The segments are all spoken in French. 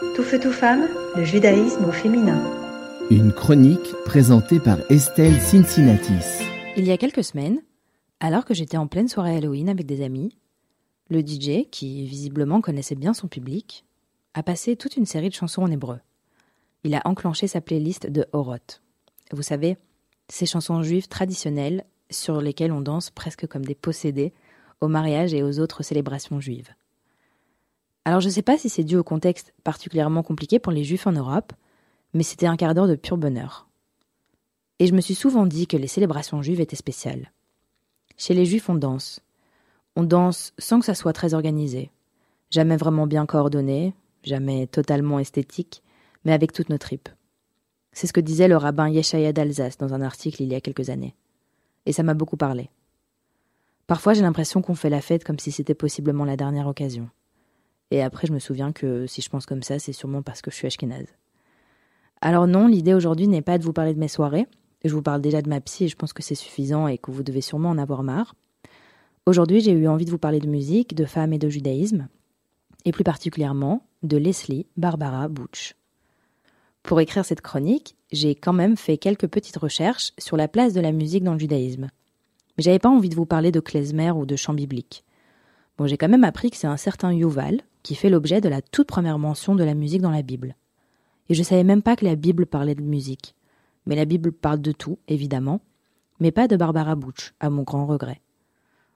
Tout feu, tout femme, le judaïsme au féminin. Une chronique présentée par Estelle Cincinnatis. Il y a quelques semaines, alors que j'étais en pleine soirée Halloween avec des amis, le DJ, qui visiblement connaissait bien son public, a passé toute une série de chansons en hébreu. Il a enclenché sa playlist de Horoth. Vous savez, ces chansons juives traditionnelles sur lesquelles on danse presque comme des possédés au mariage et aux autres célébrations juives. Alors je ne sais pas si c'est dû au contexte particulièrement compliqué pour les juifs en Europe, mais c'était un quart d'heure de pur bonheur. Et je me suis souvent dit que les célébrations juives étaient spéciales. Chez les juifs, on danse. On danse sans que ça soit très organisé. Jamais vraiment bien coordonné, jamais totalement esthétique, mais avec toutes nos tripes. C'est ce que disait le rabbin Yeshaya d'Alsace dans un article il y a quelques années. Et ça m'a beaucoup parlé. Parfois j'ai l'impression qu'on fait la fête comme si c'était possiblement la dernière occasion. Et après je me souviens que si je pense comme ça, c'est sûrement parce que je suis ashkénaze. Alors non, l'idée aujourd'hui n'est pas de vous parler de mes soirées. Je vous parle déjà de ma psy et je pense que c'est suffisant et que vous devez sûrement en avoir marre. Aujourd'hui, j'ai eu envie de vous parler de musique, de femmes et de judaïsme, et plus particulièrement de Leslie Barbara Butch. Pour écrire cette chronique, j'ai quand même fait quelques petites recherches sur la place de la musique dans le judaïsme. Mais j'avais pas envie de vous parler de klezmer ou de chant biblique. Bon, j'ai quand même appris que c'est un certain Yuval qui fait l'objet de la toute première mention de la musique dans la Bible. Et je savais même pas que la Bible parlait de musique. Mais la Bible parle de tout, évidemment, mais pas de Barbara Butch, à mon grand regret.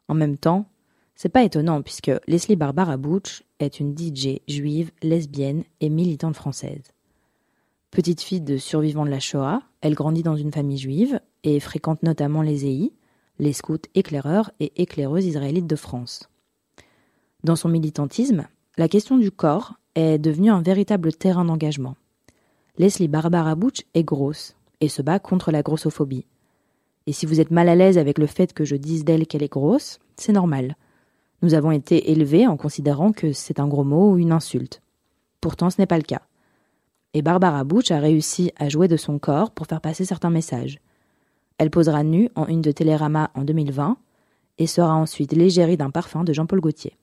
En même temps, c'est pas étonnant puisque Leslie Barbara Butch est une DJ juive, lesbienne et militante française. Petite fille de survivants de la Shoah, elle grandit dans une famille juive et fréquente notamment les EI, les scouts éclaireurs et éclaireuses israélites de France. Dans son militantisme, la question du corps est devenue un véritable terrain d'engagement. Leslie Barbara Butch est grosse et se bat contre la grossophobie. Et si vous êtes mal à l'aise avec le fait que je dise d'elle qu'elle est grosse, c'est normal. Nous avons été élevés en considérant que c'est un gros mot ou une insulte. Pourtant, ce n'est pas le cas. Et Barbara Butch a réussi à jouer de son corps pour faire passer certains messages. Elle posera nue en une de Télérama en 2020 et sera ensuite l'égérie d'un parfum de Jean-Paul Gaultier.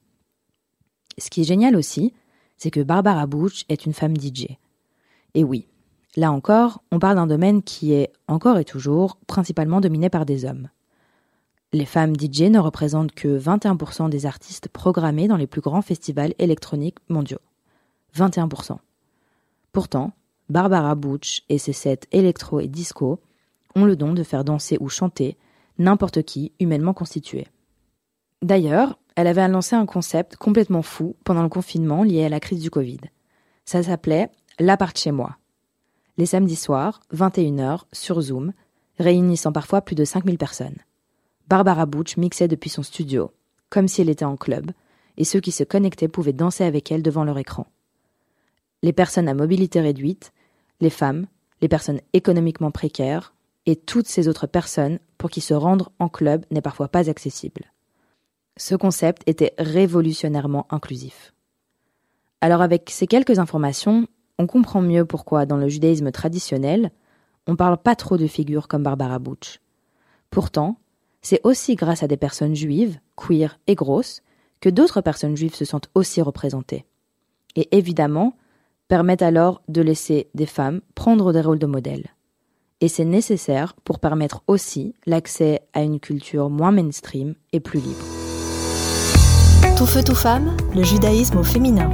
Ce qui est génial aussi, c'est que Barbara Butch est une femme DJ. Et oui, là encore, on parle d'un domaine qui est, encore et toujours, principalement dominé par des hommes. Les femmes DJ ne représentent que 21% des artistes programmés dans les plus grands festivals électroniques mondiaux. 21%. Pourtant, Barbara Butch et ses sets électro et disco ont le don de faire danser ou chanter n'importe qui humainement constitué. D'ailleurs, elle avait lancé un concept complètement fou pendant le confinement lié à la crise du Covid. Ça s'appelait L'appart chez moi. Les samedis soirs, 21h, sur Zoom, réunissant parfois plus de 5000 personnes. Barbara Butch mixait depuis son studio, comme si elle était en club, et ceux qui se connectaient pouvaient danser avec elle devant leur écran. Les personnes à mobilité réduite, les femmes, les personnes économiquement précaires, et toutes ces autres personnes pour qui se rendre en club n'est parfois pas accessible. Ce concept était révolutionnairement inclusif. Alors avec ces quelques informations, on comprend mieux pourquoi dans le judaïsme traditionnel, on parle pas trop de figures comme Barbara Butch. Pourtant, c'est aussi grâce à des personnes juives, queer et grosses, que d'autres personnes juives se sentent aussi représentées. Et évidemment, permettent alors de laisser des femmes prendre des rôles de modèles. Et c'est nécessaire pour permettre aussi l'accès à une culture moins mainstream et plus libre. Tout feu, tout femme, le judaïsme au féminin.